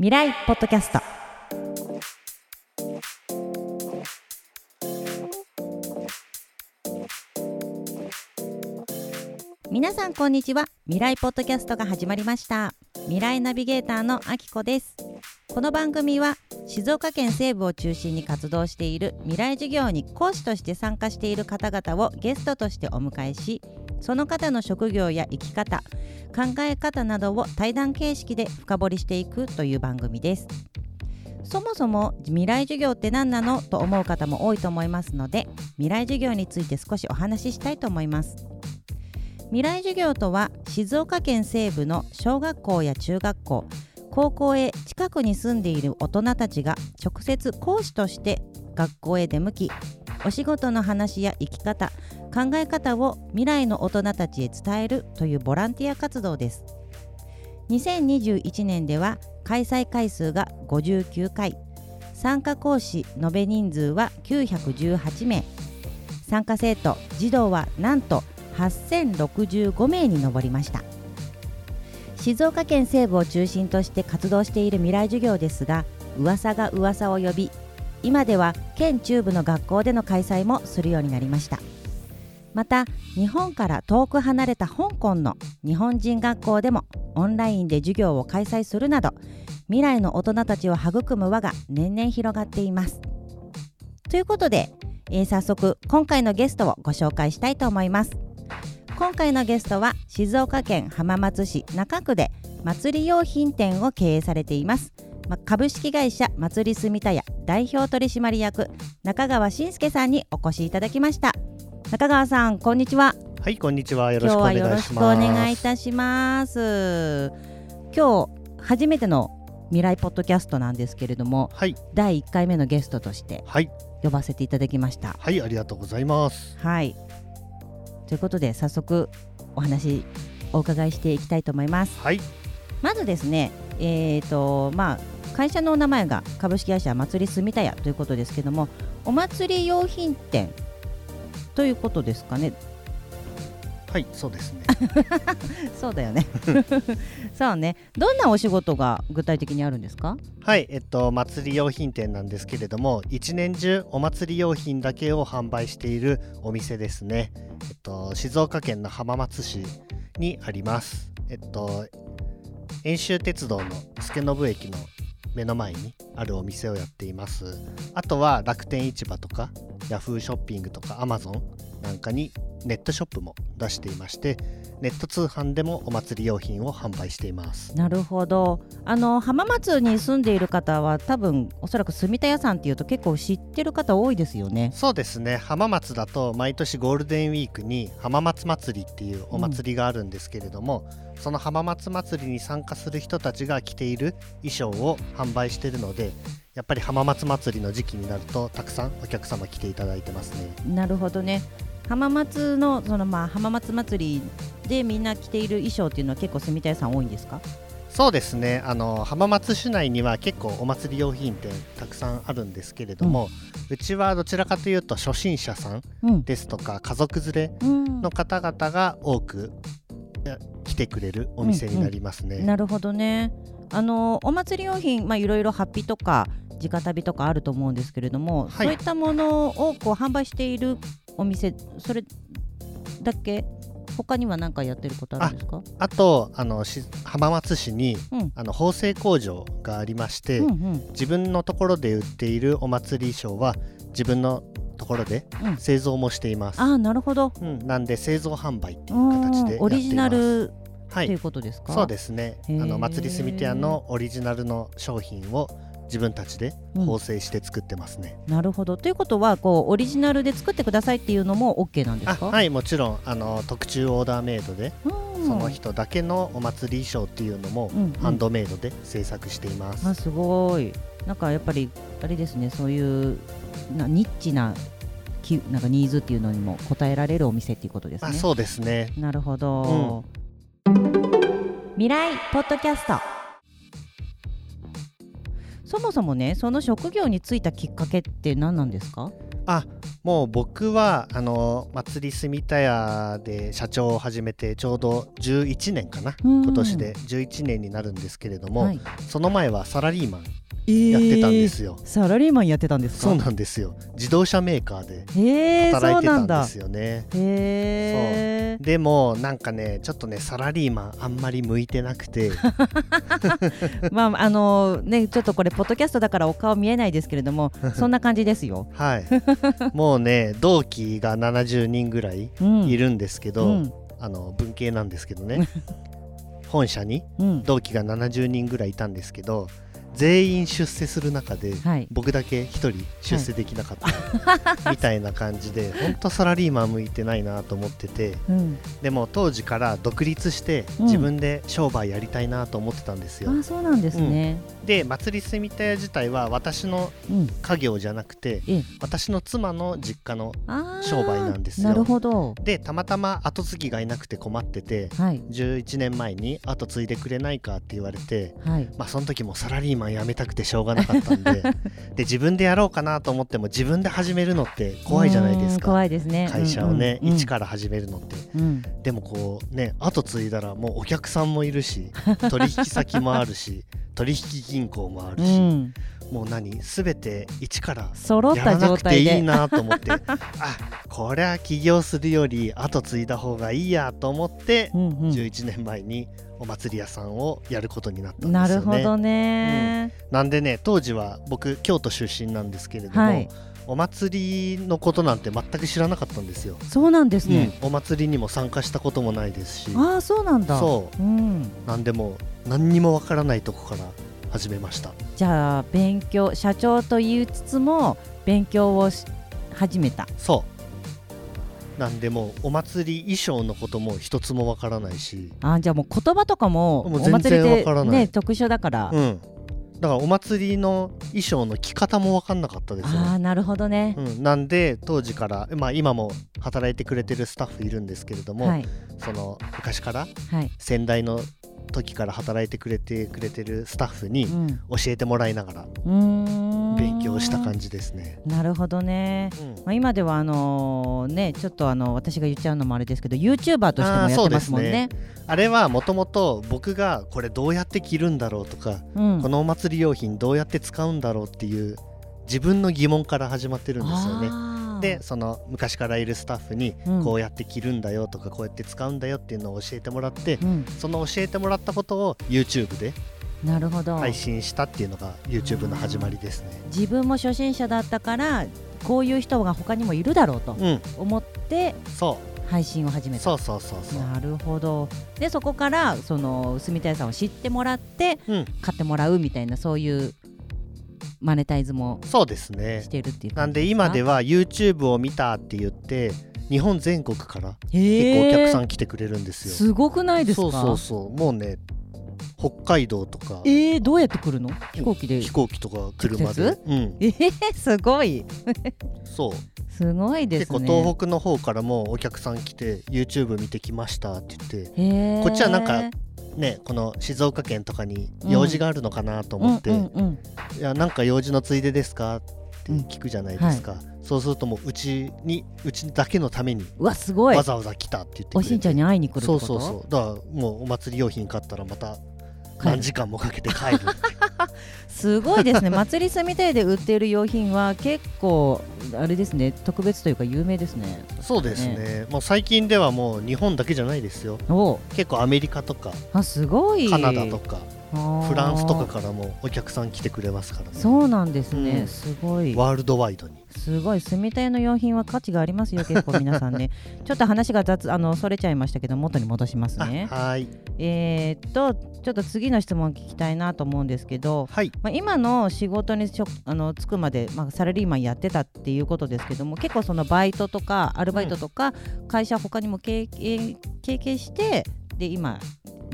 未来ポッドキャスト。皆さんこんにちは。未来ポッドキャストが始まりました。未来ナビゲーターのあきこです。この番組は静岡県西部を中心に活動している未来授業に講師として参加している方々をゲストとしてお迎えしその方の職業や生き方考え方などを対談形式で深掘りしていくという番組です。そもそも未来授業って何なのと思う方も多いと思いますので未来授業について少しお話ししたいと思います。未来授業とは静岡県西部の小学校や中学校高校へ近くに住んでいる大人たちが直接講師として学校へ出向きお仕事の話や生き方考え方を未来の大人たちへ伝えるというボランティア活動です。2021年では開催回数が59回。参加講師延べ人数は918名。参加生徒児童はなんと8065名に上りました。静岡県西部を中心として活動している未来授業ですが噂が噂を呼び今では県中部の学校での開催もするようになりました。また日本から遠く離れた香港の日本人学校でもオンラインで授業を開催するなど未来の大人たちを育む輪が年々広がっています。ということで、えー、早速今回のゲストをご紹介したいと思います。今回のゲストは静岡県浜松市中区で祭り用品店を経営されています。ま株式会社祭り住田屋代表取締役中川信介さんにお越しいただきました。中川さんこんにちは。はいこんにちは。よろしくお願いします。今日はよろしくお願いいたします。今日初めての未来ポッドキャストなんですけれども、はい、第1回目のゲストとして呼ばせていただきました。はいありがとうございます。はい。ということで早速お話お伺いしていきたいと思います。はい。まずですねえっ、ー、とまあ会社のお名前が株式会社祭り住田屋ということですけどもお祭り用品店ということですかね。はいそうですね。そうだよね。そうね。どんなお仕事が具体的にあるんですか？はいえっと祭り用品店なんですけれども一年中お祭り用品だけを販売しているお店ですね。えっと静岡県の浜松市にあります。えっと遠州鉄道の助信駅の目の前にあるお店をやっています。あとは楽天市場とか Yahoo ショッピングとか Amazon なんかにネットショップも出していましてネット通販でもお祭り用品を販売しています。なるほど。あの浜松に住んでいる方は多分おそらく住田屋さんっていうと結構知ってる方多いですよね。そうですね。浜松だと毎年ゴールデンウィークに浜松祭りっていうお祭りがあるんですけれども、うん、その浜松祭りに参加する人たちが着ている衣装を販売しているのでやっぱり浜松祭りの時期になるとたくさんお客様来ていただいてますね。なるほどね浜松のそのまあ浜松祭りでみんな着ている衣装っていうのは結構住田屋さん多いんですか？そうですね。あの浜松市内には結構お祭り用品店たくさんあるんですけれども、うん、ちはどちらかというと初心者さんですとか、うん、家族連れの方々が多く来てくれるお店になりますね。うんうん、なるほどね。あのお祭り用品、まあ、いろいろハッピーとか直旅とかあると思うんですけれども、はい、そういったものをこう販売しているお店それだけ？他には何かやってることあるんですか？あとあの浜松市に、うん、あの縫製工場がありまして、うんうん、自分のところで売っているお祭り衣装は自分のところで製造もしています、うん、あなるほど、うん、なんで製造販売っていう形でオリジナルはい、ということですか？そうですね。あの祭りスミティアのオリジナルの商品を自分たちで縫製して作ってますね。うん、なるほど。ということはこうオリジナルで作ってくださいっていうのも OK なんですか？はいもちろんあの特注オーダーメイドで、うん、その人だけのお祭り衣装っていうのも、うんうん、ハンドメイドで制作しています。あすごい。なんかやっぱりあれですねそういうなニッチなきなんかニーズっていうのにも応えられるお店っていうことですね。そうですね。なるほど、未来ポッドキャストそもそもねその職業に就いたきっかけって何なんですか？あもう僕はあの祭り住田屋で社長を始めてちょうど11年かな、うん今年で11年になるんですけれども、はい。その前はサラリーマンややってたんですよ、サラリーマンやってたんですか？そうなんですよ。自動車メーカーで働いてたんですよね。へえでもなんかねちょっとねサラリーマンあんまり向いてなくて。まああのねちょっとこれポッドキャストだからお顔見えないですけれども そんな感じですよ、はい。もうね同期が70人ぐらいうん、いるんですけど、うん。あの文系なんですけどね。本社にうん。同期が70人ぐらいいたんですけど全員出世する中で、はい。僕だけ1人出世できなかった、みたいな感じで本当サラリーマン向いてないなと思っててうん、でも当時から独立してうん。自分で商売やりたいなと思ってたんですよ、あそうなんですね、で祭り住田屋自体は私のうん。家業じゃなくてええ。私の妻の実家の商売なんですよ。なるほど。でたまたま後継ぎがいなくて困っててはい。11年前に後継いでくれないかって言われてはい。まあその時もサラリーマン辞めたくてしょうがなかったんで で自分でやろうかなと思っても自分で始めるのって怖いじゃないですうんか怖いですね。会社をね、うんうん一から始めるのって。うん。でもこうね後継いだらもうお客さんもいるし 取引先もあるし取引銀行もあるし、うん、もう何全て一から揃ったやらなくていいなと思って。あこれは起業するより後継いだ方がいいやと思って、うんうん。11年前にお祭り屋さんをやることになったんですよね。なるほどね、なんでね当時は僕京都出身なんですけれども、はい。お祭りのことなんて全く知らなかったんですよ。そうなんですね、うん。お祭りにも参加したこともないですし。ああそうなんだ、そう。ん、なんでもう何にもわからないとこから始めました。じゃあ勉強社長と言いつつも勉強をし始めた。そうなんでもうお祭り衣装のことも一つもわからないし、あーじゃあもう言葉とかもおもう全然わからない。ね特殊だから、うん、だからお祭りの衣装の着方もわかんなかったですよああなるほどね、うん、なんで当時から、まあ、今も働いてくれてるスタッフいるんですけれども、はい。その昔からはい、先代の時から働いてくれてくれてるスタッフにうん、教えてもらいながらうーんした感じですね。なるほどね、うん。まあ、今ではあのねちょっとあの私が言っちゃうのもあれですけど YouTuber としてもやってますもんね。あれはもともと僕がこれどうやって着るんだろうとか、うん。このお祭り用品どうやって使うんだろうっていう自分の疑問から始まってるんですよね。でその昔からいるスタッフにうん。こうやって着るんだよとかこうやって使うんだよっていうのを教えてもらってうん、その教えてもらったことを YouTube でなるほど、配信したっていうのが YouTube の始まりですね。自分も初心者だったからこういう人が他にもいるだろうとうん、思ってそ配信を始めた。うそうそうそうそう。なるほど。でそこからその住田屋さんを知ってもらってうん、買ってもらうみたいなそういうマネタイズもそうですね。し。てるっていうなんです今では YouTube を見たって言って日本全国から結構お客さん来てくれるんですよ。すごくないですか？そうそうそう。もうね北海道とか。えー、どうやって来るの？飛行機で。飛行機とか車直で、うん、えー、すごい。そう。すごいです結ね構東北の方からもお客さん来て YouTube 見てきましたって言って。へー。こっちはなんかねこの静岡県とかに用事があるのかなと思って、うんうんうんいやなんか用事のついでですかって聞くじゃないですか、そうするともううちにうちだけのためにうわすごい。わざわざ来たって言って。おしんちゃんに会いに来るってこと？そうそうそう。だからもうお祭り用品買ったらまた何時間もかけて帰る。すごいですね。祭り住みたいで売っている用品は結構あれですね。特別というか有名ですね。そうですね。もう最近ではもう日本だけじゃないですよ。お。結構アメリカとか。あすごい。カナダとかフフランスとかからもお客さん来てくれますからね。そうなんですね、うん。すごい。ワールドワイドに。すごい。住田屋の用品は価値がありますよ結構皆さんね。ちょっと話が雑あのそれちゃいましたけど元に戻しますあねはい。えーっとちょっと次の質問聞きたいなと思うんですけど、はい。まあ、今の仕事にしょあの就くまで、まあ、サラリーマンやってたっていうことですけども結構そのバイトとかアルバイトとか、会社他にも経験経験してで今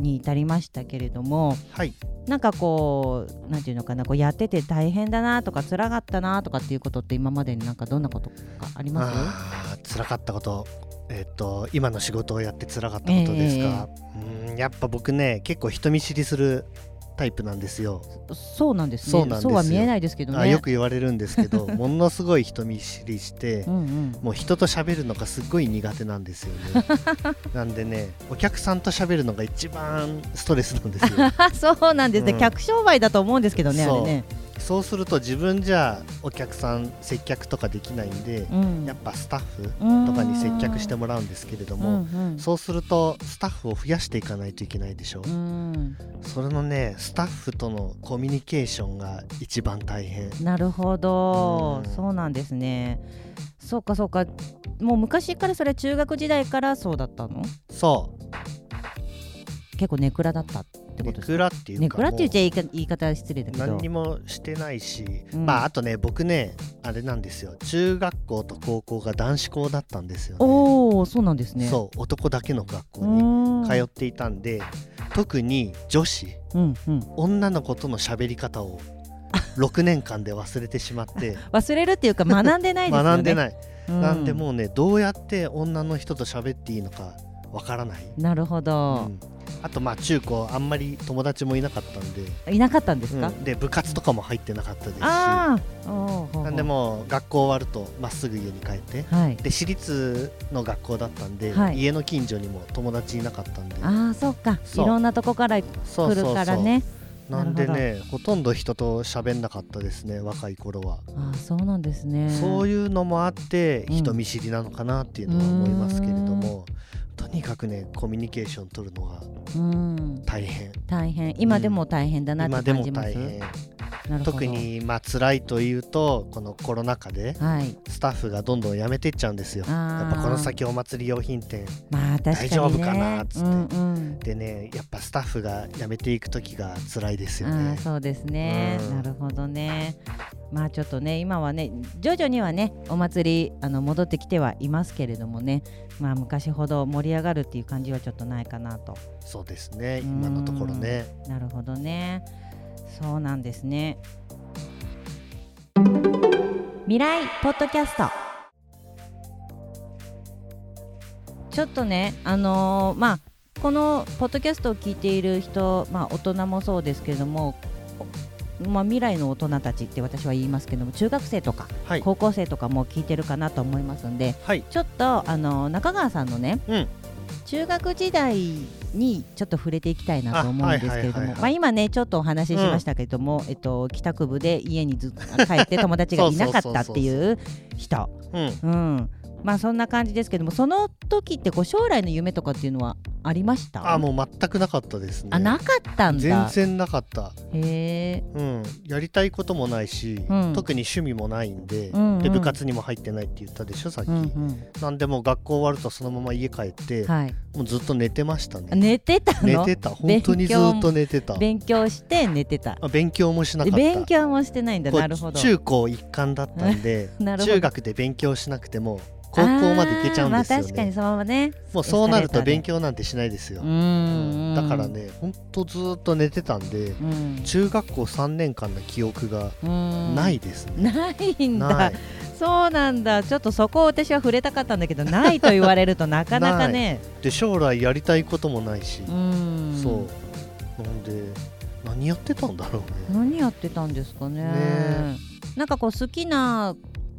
に至りましたけれどもはい。なんかこうなんていうのかなこうやってて大変だなとか辛かったなとかっていうことって今までになんかどんなことかあります？辛かったこと。えっと今の仕事をやって辛かったことですか、うーんやっぱ僕ね結構人見知りするタイプなんですよ。そうなんですね。そうなんですよ。は見えないですけどね。あよく言われるんですけど ものすごい人見知りしてうんうん。もう人と喋るのがすっごい苦手なんですよね。なんでねお客さんと喋るのが一番ストレスなんですよ。そうなんですね、うん。客商売だと思うんですけどねあそうれねそうすると自分じゃお客さん接客とかできないんでうん。やっぱスタッフうんとかに接客してもらうんですけれども、うんうん。そうするとスタッフを増やしていかないといけないでしょ、うん。それのねスタッフとのコミュニケーションが一番大変。なるほど、うん。そうなんですね。そうかそうか。もう昔からそれ中学時代からそうだったの？そ結構ネクラだった？ってうネことですクラっていうかネクラって言っちゃも言い方は失礼だうけど。何にもしてないし、うんまああとね僕ねあれなんですよ。中学校と高校が男子校だったんですよね。おおそうなんですね。そう男だけの学う校に通っていたんで特に女子うんうん。女の子との喋り方を 6年間で忘れてしまって。忘れるっていうか学んでないですよね。学んでない、うなんでもうねどうやって女の人と喋っていいのかわからない、なるほうど、んあとまあ中高あんまり友達もいなかったんで。いなかったんですか、うん。で部活とかも入ってなかったですし。なんでもう学校終わるとまっすぐ家に帰って。はい。で私立の学校だったんで、はい。家の近所にも友達いなかったんで。ああそうか。そう。いろんなとこから来るからね。なんでなねほとんど人と喋んなかったですね若い頃は、ああそうなんですね。そういうのもあってうん。人見知りなのかなっていうのは思いますけれども、とにかくねコミュニケーション取るのがうん。大変。大変。今でも大変だなっ今でもて感じます、大変。なるほど特にまあ辛いというとこのコロナ禍ではい。スタッフがどんどん辞めていっちゃうんですよ。やっぱこの先お祭り用品店まあ大丈夫かなっつって。うんうん。でねやっぱスタッフが辞めていく時が辛いですよあねーそうですね、うん。なるほどね。まあちょっとね今はね徐々にはねお祭りあの戻ってきてはいますけれどもね。まあ昔ほど盛り上がるっていう感じはちょっとないかなと。そうですね。今のところね。なるほどねそうなんですね。未来ポッドキャスト。ちょっとねあのーまあこのポッドキャストを聞いている人、まあ、大人もそうですけれども、まあ、未来の大人たちって私は言いますけども中学生とかはい。高校生とかも聞いてるかなと思いますんではい。ちょっとあの中川さんのね、うん。中学時代にちょっと触れていきたいなと思うんですけれどもまあ今ねちょっとお話ししましたけれども、えっと帰宅部で家にずっと帰って友達がいなかったっていう人。うん。うんまあそんな感じですけどもその時ってこう将来の夢とかっていうのはありました？あもう全くなかったですね。あなかったんだ。全然なかった。へえうん。やりたいこともないし、うん。特に趣味もないんで、うんうん。で部活にも入ってないって言ったでしょさっき、うんうん。なんでもう学校終わるとそのまま家帰って、はい。もうずっと寝てましたね。寝てたの？寝てた。本当にずっと寝てた。勉強して寝てた。あ勉強もしなかった。勉強もしてないんだ。なるほど。中高一貫だったんで 中学で勉強しなくても高校まで行けちゃうんですよあーまあ確かにねそのままね。もうそうなると勉強なんてしないですよ、うーん。だからねほんとずっと寝てたんでうん。中学校3年間の記憶がうん。ないですね、ないんだ。そうなんだ。ちょっとそこを私は触れたかったんだけどないと言われるとなかなかね。で将来やりたいこともないし、うん。そう。なんで何やってたんだろうね。何やってたんですかね。ねなんかこう好きな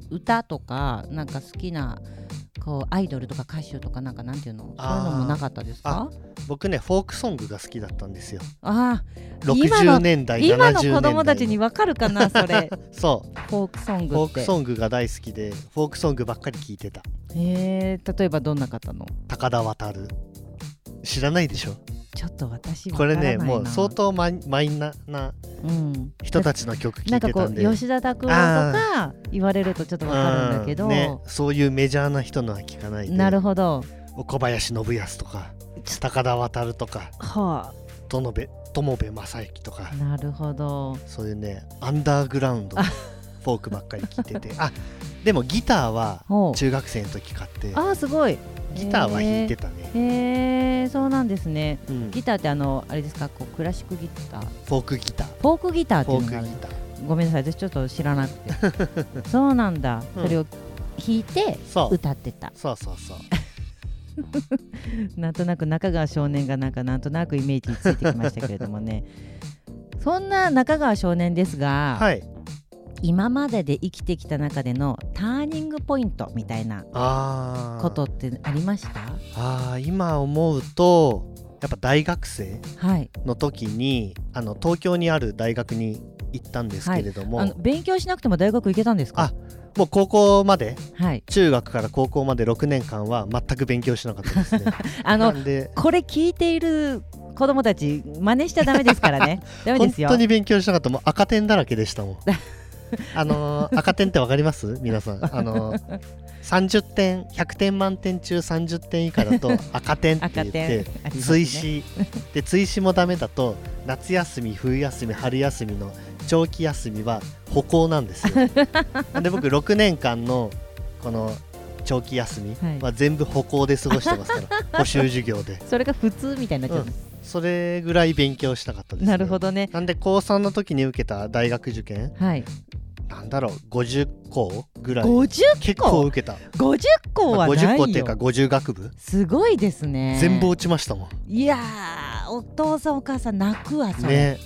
歌とかなんか好きなこうアイドルとか歌手とかなんかなんていうの？そういうのもなかったですか？僕ねフォークソングが好きだったんですよ。ああ今の60年代今の70年代。子供たちにわかるかなそれ。そう。フォークソンフォークソングが大好きでフォークソングばっかり聴いてた。へえ例えばどんな方の？高田渡知らないでしょ？ちょっと私わこれねもう相当マイマイナーなうん。人たちの曲聴ないんかこうてたんで吉田拓郎とか言われるとちょっとわかるんだけど、うん。ね、そういうメジャーな人のは聞かないで。なるほど。小林信康とか高田渡とかは友部友部正幸とか。あなるほど。そういうねアンダーグラウンドのフォークばっかり聴いてて。あでもギターは中学生の時買って。あーすごいギターは弾いてたね、へえそうなんですね。うん、フギターってあのあれですか？こうクラシックギター？ォークギター。フォークギターってフいうのがある。ォークギター。ごめんなさい私ちょっと知らなくて。そうなんだ、うん。それを弾いて歌ってた。そうそうそう。なんとなく中川少年がなんかなんとなくイメージついてきましたけれどもね。そんな中川少年ですが、はい。今までで生きてきた中でのタグポイントみたいなことってありました？あー今思うとやっぱ大学生はい。の時にあの東京にある大学に行ったんですけれども、あの勉強しなくても大学行けたんですか？あもう高校まで？はい。中学から高校まで6年間は全く勉強しなかったですね。あのこれ聞いている子供たち真似しちゃダメですからね。ダメ本ですよ。当に勉強しなかった。もう赤点だらけでしたもん あのー赤点ってわかります？皆さん。あのー30点100点満点中30点以下だと赤点って言赤ってね追試。で追試もダメだと夏休み冬休み春休みの長期休みは歩行なんですよ。で僕6年間のこの長期休みは全部歩行で過ごしてますから、補習授業で。それが普通みたいになっちゃう、それぐらい勉強したかったです、ね、なるほどね。なんで高3の時に受けた大学受験？はい。なんだろう？50校ぐらい。50結構受けた、50個まあはないよ、50校っていうか50学部、すごいですね。全部落ちましたもいやーお父さんお母さん泣くわそれ、んね。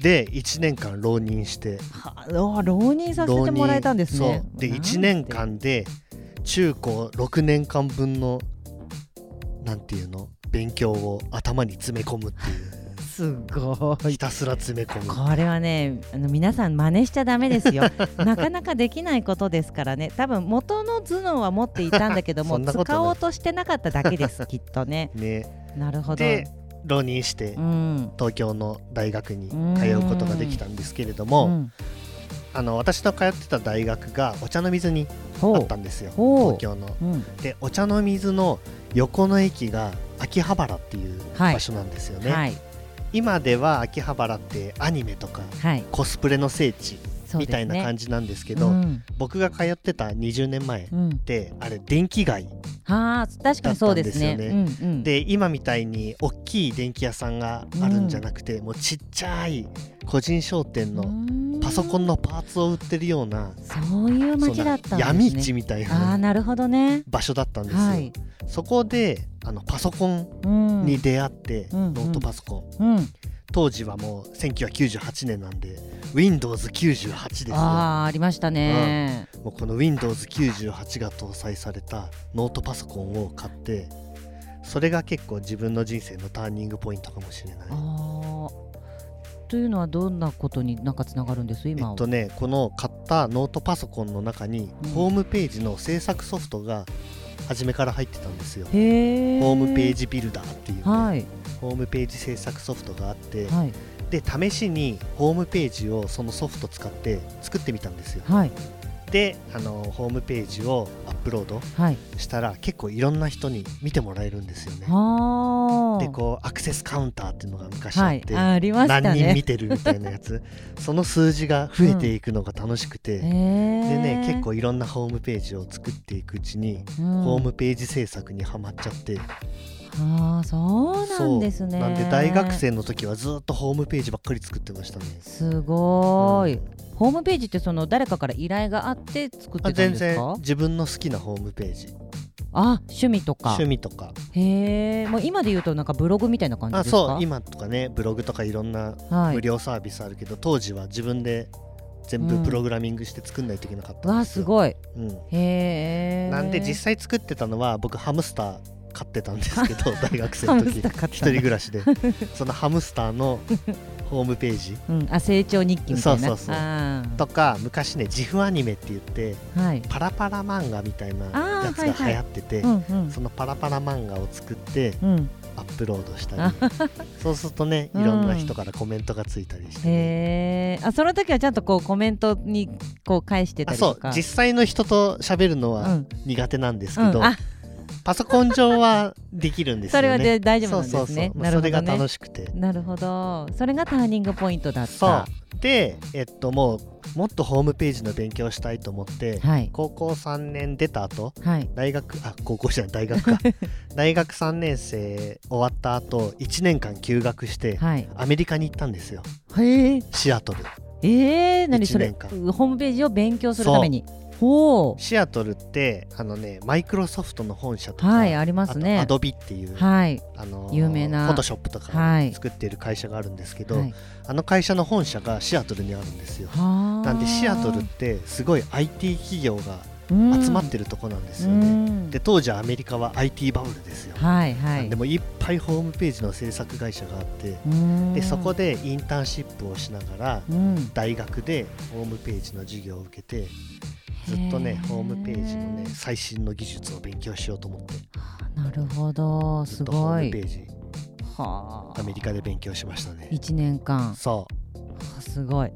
で1年間浪人して。はあ浪人させてもらえたんですね。そう。でなんて。1年間で中高6年間分のなんていうの？勉強を頭に詰め込むっていう。すごい。ひたすら詰め込む。これはねあの皆さん真似しちゃダメですよ。なかなかできないことですからね。多分元の頭脳は持っていたんだけども 使おうとしてなかっただけですきっとね。ね。なるほど。で浪人してうん。東京の大学に通うことができたんですけれども、うん。あの私の通ってた大学がお茶の水にあったんですよ。東京の。うん。でお茶の水の横の駅が秋葉原っていうはい。場所なんですよね、はい。今では秋葉原ってアニメとかはい。コスプレの聖地みたいな感じじなんですけけど僕が通ってた20年前っうん、てあれ電気街はあ確かにそうですね。だったうんうん、で今みたいに大きい電気屋さんがあるんじゃなくて、もうちっちゃい個人商店のパソコンのパーツを売ってるようなそういう街だったんですね。闇市みたいああななるほどね。場所だったんですよ、はい、そこであのパソコンうん、に出会って、うん。ノートパソコン、うん、当時はもう1998年なんで Windows98 ですよ。ああありましたね、もうこの Windows98 が搭載されたノートパソコンを買ってそれが結構自分の人生のターニングポイントかもしれない。というのはどんなことになんかつながるんです？え今は、っとねこの買ったノートパソコンの中に、うん。ホームページの制作ソフトが初めから入ってたんですよ。ホームページジビルダーっていう、ねはい。ホームページ制作ソフトがあって、はい。で試しにホームページをそのソフト使って作ってみたんですよ。はいであのホームページをアップロードはい。したら結構いろんな人に見てもらえるんですよね。はあでこうアクセスカウンターっていうのが昔あはいって、あありました何人ね見てるみたいなやつ。その数字が増えていくのが楽しくて、へでえね結構いろんなホームページを作っていくうちに、うん。ホームページ制作にはまっちゃってああそうなんですね。なんで大学生の時はずっとホームページばっかり作ってましたね。すごーい、うん。ホームページってその誰かから依頼があって作ってたんあ全然ですか自分の好きなホームページ。あ趣味とか。趣味とか。へえもう今で言うとなんかブログみたいな感じあですか？そう。今とかねブログとかいろんなはい。無料サービスあるけど、当時は自分で全部プログラミングして作んないといけなかったんわあですよ、すごい。うん、へえなんで実際作ってたのは僕ハムスター飼ってたんですけど 大学生の時。一人暮らしで。そのハムスターのホームページ。うん、あ成長日記みたいな。そうそうそう。とか昔ねジフアニメって言ってはい。パラパラ漫画みたいなやつが流行ってて、そのパラパラ漫画を作ってうん。アップロードしたり。そうするとねいろんな人からコメントがついたりしてあその時はちゃんとこうコメントにこう返してたあそう。りとか実際の人と喋るのはうん。苦手なんですけど、うん、あパソコン上はできるんですよね。それはで大丈夫なんですね。そうそうそう。それが楽しくて。なるほど。それがターニングポイントだった。そう。でえっともうもっとホームページの勉強したいと思ってはい。高校3年出た後はい。大学あ高校じゃない大学か。大学3年生終わった後1年間休学してはい。アメリカに行ったんですよ。へえ。シアトル。えー、何それ？ホームページを勉強するために。ほシアトルってあのねマイクロソフトの本社とか、はいありますね。アドビっていう、はい。あの有名な。フォトショップとかはい。作っている会社があるんですけど、はい。あの会社の本社がシアトルにあるんですよ。はあ。なんでシアトルってすごい IT 企業が集まってるとこなんですよね、うん。で当時アメリカは IT バブルですよ、はいはい。でもいっぱいホームページの制作会社があってうん。でそこでインターンシップをしながらうん。大学でホームページの授業を受けてずっとねホームページのね最新の技術を勉強しようと思って。なるほど。すごい。ームページ。はあ。アメリカで勉強しましたね。1年間。そあすごい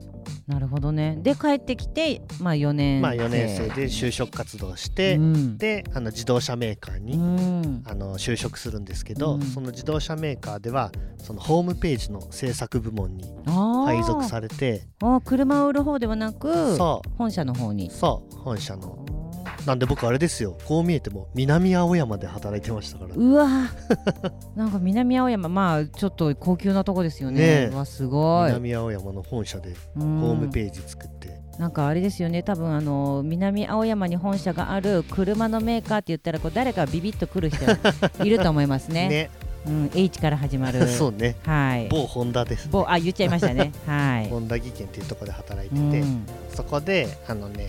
なるほどね。で帰ってきてまあ4う年。まあ4年生で就職活動して、うん。であの自動車メーカーうに、ん。あの就職するんですけど、うん。その自動車メーカーではそのホームページの制作部門に配属されてあー車を売る方ではなくそ本社の方に。うそう。本社のなんで僕あれですよ。こう見えても南青山で働いてましたから。うわ。なんか南青山まあちょっと高級なとこですよね。ねわすごい。南青山の本社でホホームページ作って、なんかあれですよね。多分あの南青山に本社がある車のメーカーって言ったらこう誰かビビッと来る人 いると思いますね。ね。うん H から始まる。そうね。はい。某ホンダです、ね、某あ言っちゃいましたね。はい。ホンダ技研っていうところで働いてて、うん。そこであのね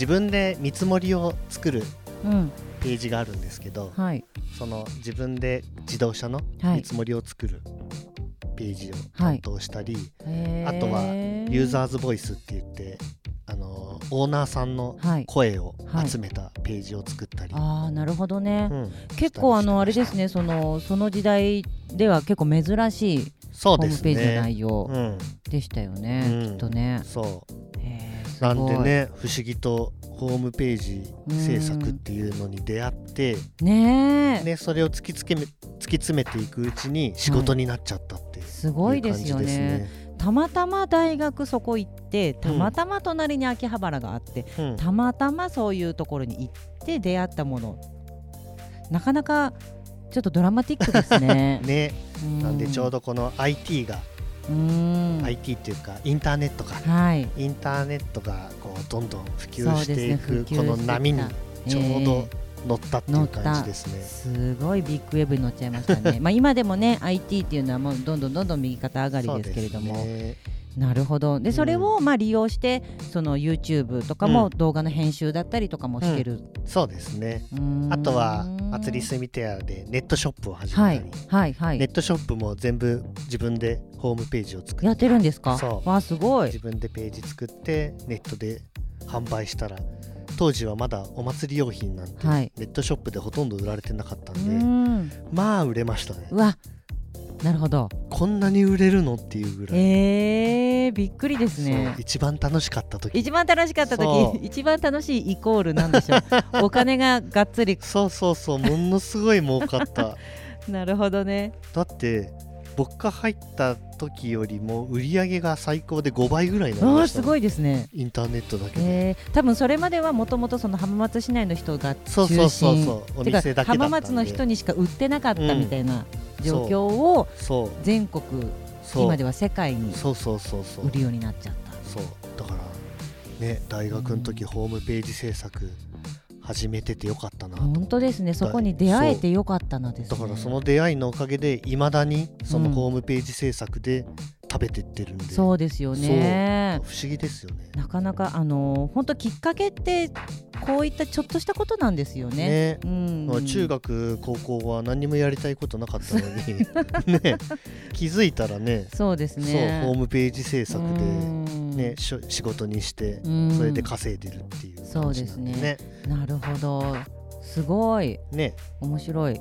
自分で見積もりを作るうん。ページがあるんですけどはい。その自分で自動車のはい。見積もりを作るページを担当したり、へー。あとはユーザーズボイスって言ってあのオーナーさんのはい。声をはい。集めたページを作ったり、ああなるほどね、うん。結構あのあれですねねそのその時代では結構珍しいそうですホームページのね内容うん。でしたよね、うん。きっとね。そう。へー。すなんでね不思議とホームページ制作っていうのに出会って、ねえ。ね、それを突きつけめ突き詰めていくうちに仕事になっちゃったっていう、すごいですよね。たまたま大学そこ行ってたまたま隣に秋葉原があって、うん。たまたまそういうところに行って出会ったもの。なかなかちょっとドラマティックですね。ね、なんでちょうどどこの IT が、うん IT っていうかインターネットがはい。インターネットがこうどんどん普及していく、ねこの波にちょうえど乗ったっていう感じですね。すごいビッグウェブに乗っちゃいましたね。まあ今でもね IT っていうのはもうどんどんどんどん右肩上がりですけれども、ねなるほど。でそれをまあ利用してその YouTube とかも動画の編集だったりとかもしてる、そうですね。あとは祭りスミテアでネットショップを始めはいたり、はいはいネットショップも全部自分でホームページを作っやっててるんですか？そう。わあすごい。自分でページ作ってネットで販売したら当時はまだお祭り用品なんて、はい。ネットショップでほとんど売られてなかったんで、ん。まあ売れましたね。うわなるほど。こんなに売れるのっていうぐらい、えー、びっくりですね。一番楽しかった時。一番楽しかった時一番楽しいイコールなんでしょう。お金ががっつり。そうそうそうものすごい儲かった。なるほどね。だって僕が入った時よりも売り上げが最高で5倍ぐらいになりすごいですね。インターネットだけで、えー、多分それまではもともとその浜松市内の人が中心。そうそうそうそうお店だけだ浜松の人にしか売ってなかったみたいなうん状況を全国今では世界に売るようになっちゃった。そう。だからね大学の時ホームページ制作始めててよかったなと。本当ですね。そこに出会えてよかったのです、ね、だからその出会いのおかげでいまだにそのうん。ホームページ制作で食べてってるんで、そうですよね。不思議ですよね。なかなかあのー本当きっかけってこういったちょっとしたことなんですよね。ね。うん。まあ中学高校は何にもやりたいことなかったのに。ね。気づいたらね。そうですね。そうホームページ制作で、うん。ね、しょ仕事にしてうん。それで稼いでるっていう感じなんでそうね。なるほど。すごい。ね。面白い。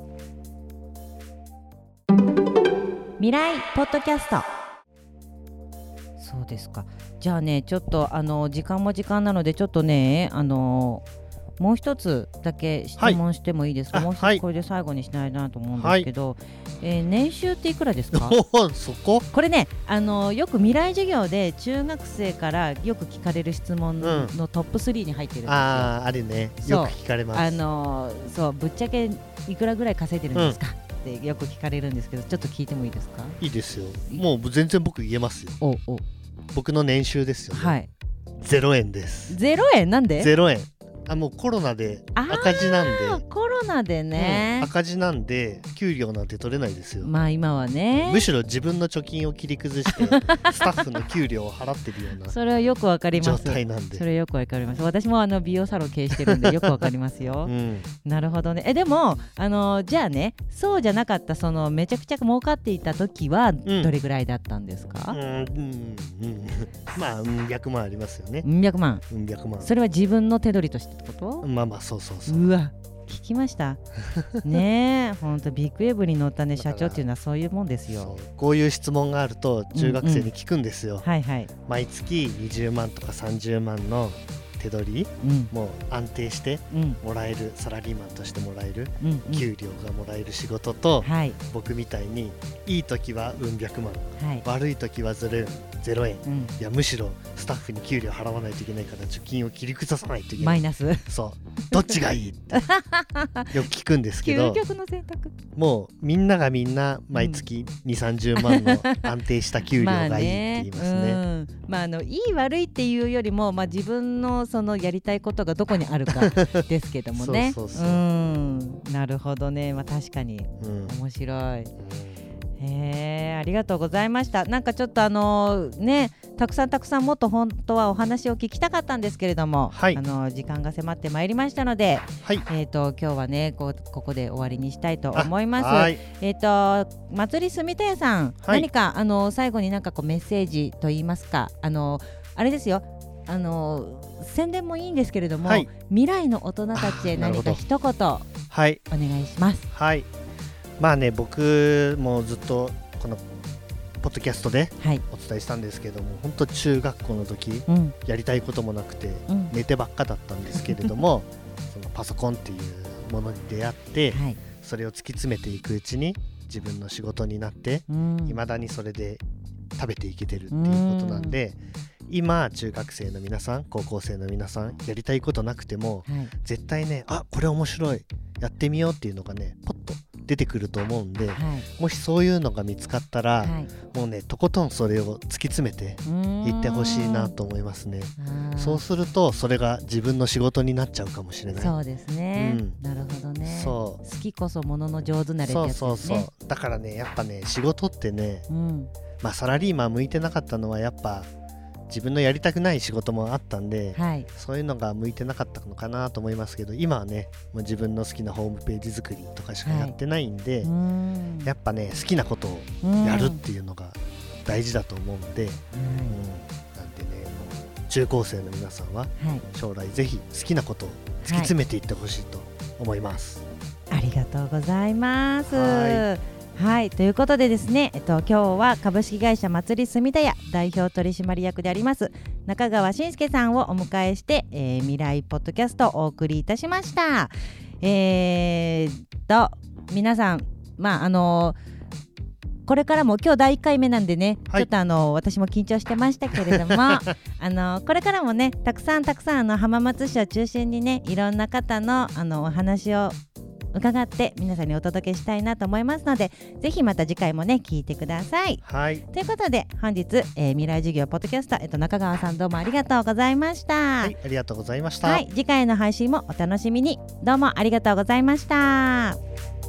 未来ポッドキャストそうですか。じゃあねちょっとあの時間も時間なのでちょっとねあのもう一つだけ質問してもいいですか、もう一はいあはい。つこれで最後にしないなと思うんですけど、えー年収っていくらですか？そこ？これねあのよく未来授業で中学生からよく聞かれる質問のうん。トップ3に入ってるんですよ。あああれね。よく聞かれます。あのそうぶっちゃけいくらぐらい稼いでるんですか、ってよく聞かれるんですけどちょっと聞いてもいいですか？いいですよ。もう全然僕言えますよ。おお僕の年収ですよね、はい。0円です。ゼロ円？なんで？0円。あもうコロナで赤字なんで、コロナでうん。ね、赤字なんで給料なんて取れないですよ、まあ今はね。むしろ自分の貯金を切り崩して スタッフの給料を払ってるようなそれはよくわかりま状す態なんで。それよくわかります。私もあの美容サロン経営してるんでよくわかりますよ。うん、なるほどね。えでもあのじゃあねそうじゃなかったそのめちゃくちゃ儲かっていた時はん。どれぐらいだったんですか、うんうんうん。まあうん百万ありますよね。うん、100万。うん百万。それは自分の手取りとしてってこと、まあまあそうそうそう。うわ聞きました。ねえほんとビッグウェーブに乗ったね社長っていうのはそういうもんですそよ。うこういう質問があると中学生に聞くんですよ、はいはい。毎月20万とか30万の手取りうん。もう安定してうん。もらえるサラリーマンとしてもらえるうんうん。給料がもらえる仕事と、はい。僕みたいにいい時はうん百万はい。悪い時はゼロ円ゼロ円。うん。いやむしろスタッフに給料払わないといけないから貯金を切り崩さないといけない。マイナス。そう。どっちがいいってよく聞くんですけど究極の選択。もうみんながみんな毎月2 3 0万の安定した給料がいいって言いますね。うん。まああのいい悪いっていうよりも、まあ、自分のそのやりたいことがどこにあるか ですけどもね。そうそうそう。ん。なるほどね、まあ、確かに。うん。面白い。へえありがとうございました。なんかちょっとあのねたくさんたくさんもっと本当はお話を聞きたかったんですけれども、はい。あの時間が迫ってまいりましたので、はい。えー、と今日はねこうここで終わりにしたいと思います。はい。えっ、と祭り住田屋さん、はい。何かあの最後になんかこうメッセージと言いますかあのあれですよ。あの宣伝もいいんですけれども、はい。未来の大人たちへ何か一言おはい。願いします。はいまあね僕もずっとこのポッドキャストではい、お伝えしたんですけども本当中学校の時うん。やりたいこともなくてうん。寝てばっかだったんですけれども そのパソコンっていうものに出会ってはい、それを突き詰めていくうちに自分の仕事になってうん。いまだにそれで食べていけてるっていうことなんで今中学生の皆さん高校生の皆さんやりたいことなくてもはい、絶対ねあこれ面白いやってみようっていうのがねポッと出てくると思うんではい、もしそういうのが見つかったら、はい、もうねとことんそれを突き詰めていってほしいなと思いますね。そうするとそれが自分の仕事になっちゃうかもしれない。そうですね、うん。なるほどね。そう。好きこそものの上手なれってそうやつですねそうそう。だからねやっぱね仕事ってねうん。まあサラリーマン向いてなかったのはやっぱ自分のやりたくない仕事もあったんではい。そういうのが向いてなかったのかなと思いますけど今はねもう自分の好きなホームページ作りとかしかやってないんで、うん。やっぱね好きなことをうんやるっていうのが大事だと思うんで、うん。なんでねもう中高生の皆さんははい、はい将来ぜひ好きなことを突き詰めていってほしいと思います。ありがとうございます。ははいということでですね、えっと、今日は株式会社祭り住田屋代表取締役であります中川信介さんをお迎えして、えー未来ポッドキャストをお送りいたしました。えー、っと皆さんまああのこれからも今日第1回目なんでね、はいちょっとあの私も緊張してましたけれども あのこれからもねたくさんたくさんあの浜松市を中心にねいろんな方のあのお話を伺って皆さんにお届けしたいなと思いますのでぜひまた次回もね聞いてください。はい、ということで本日、えー未来授業ポッドキャスト、えっと、中川さんどうもありがとうございました。はい、ありがとうございました。はい、次回の配信もお楽しみにどうもありがとうございました。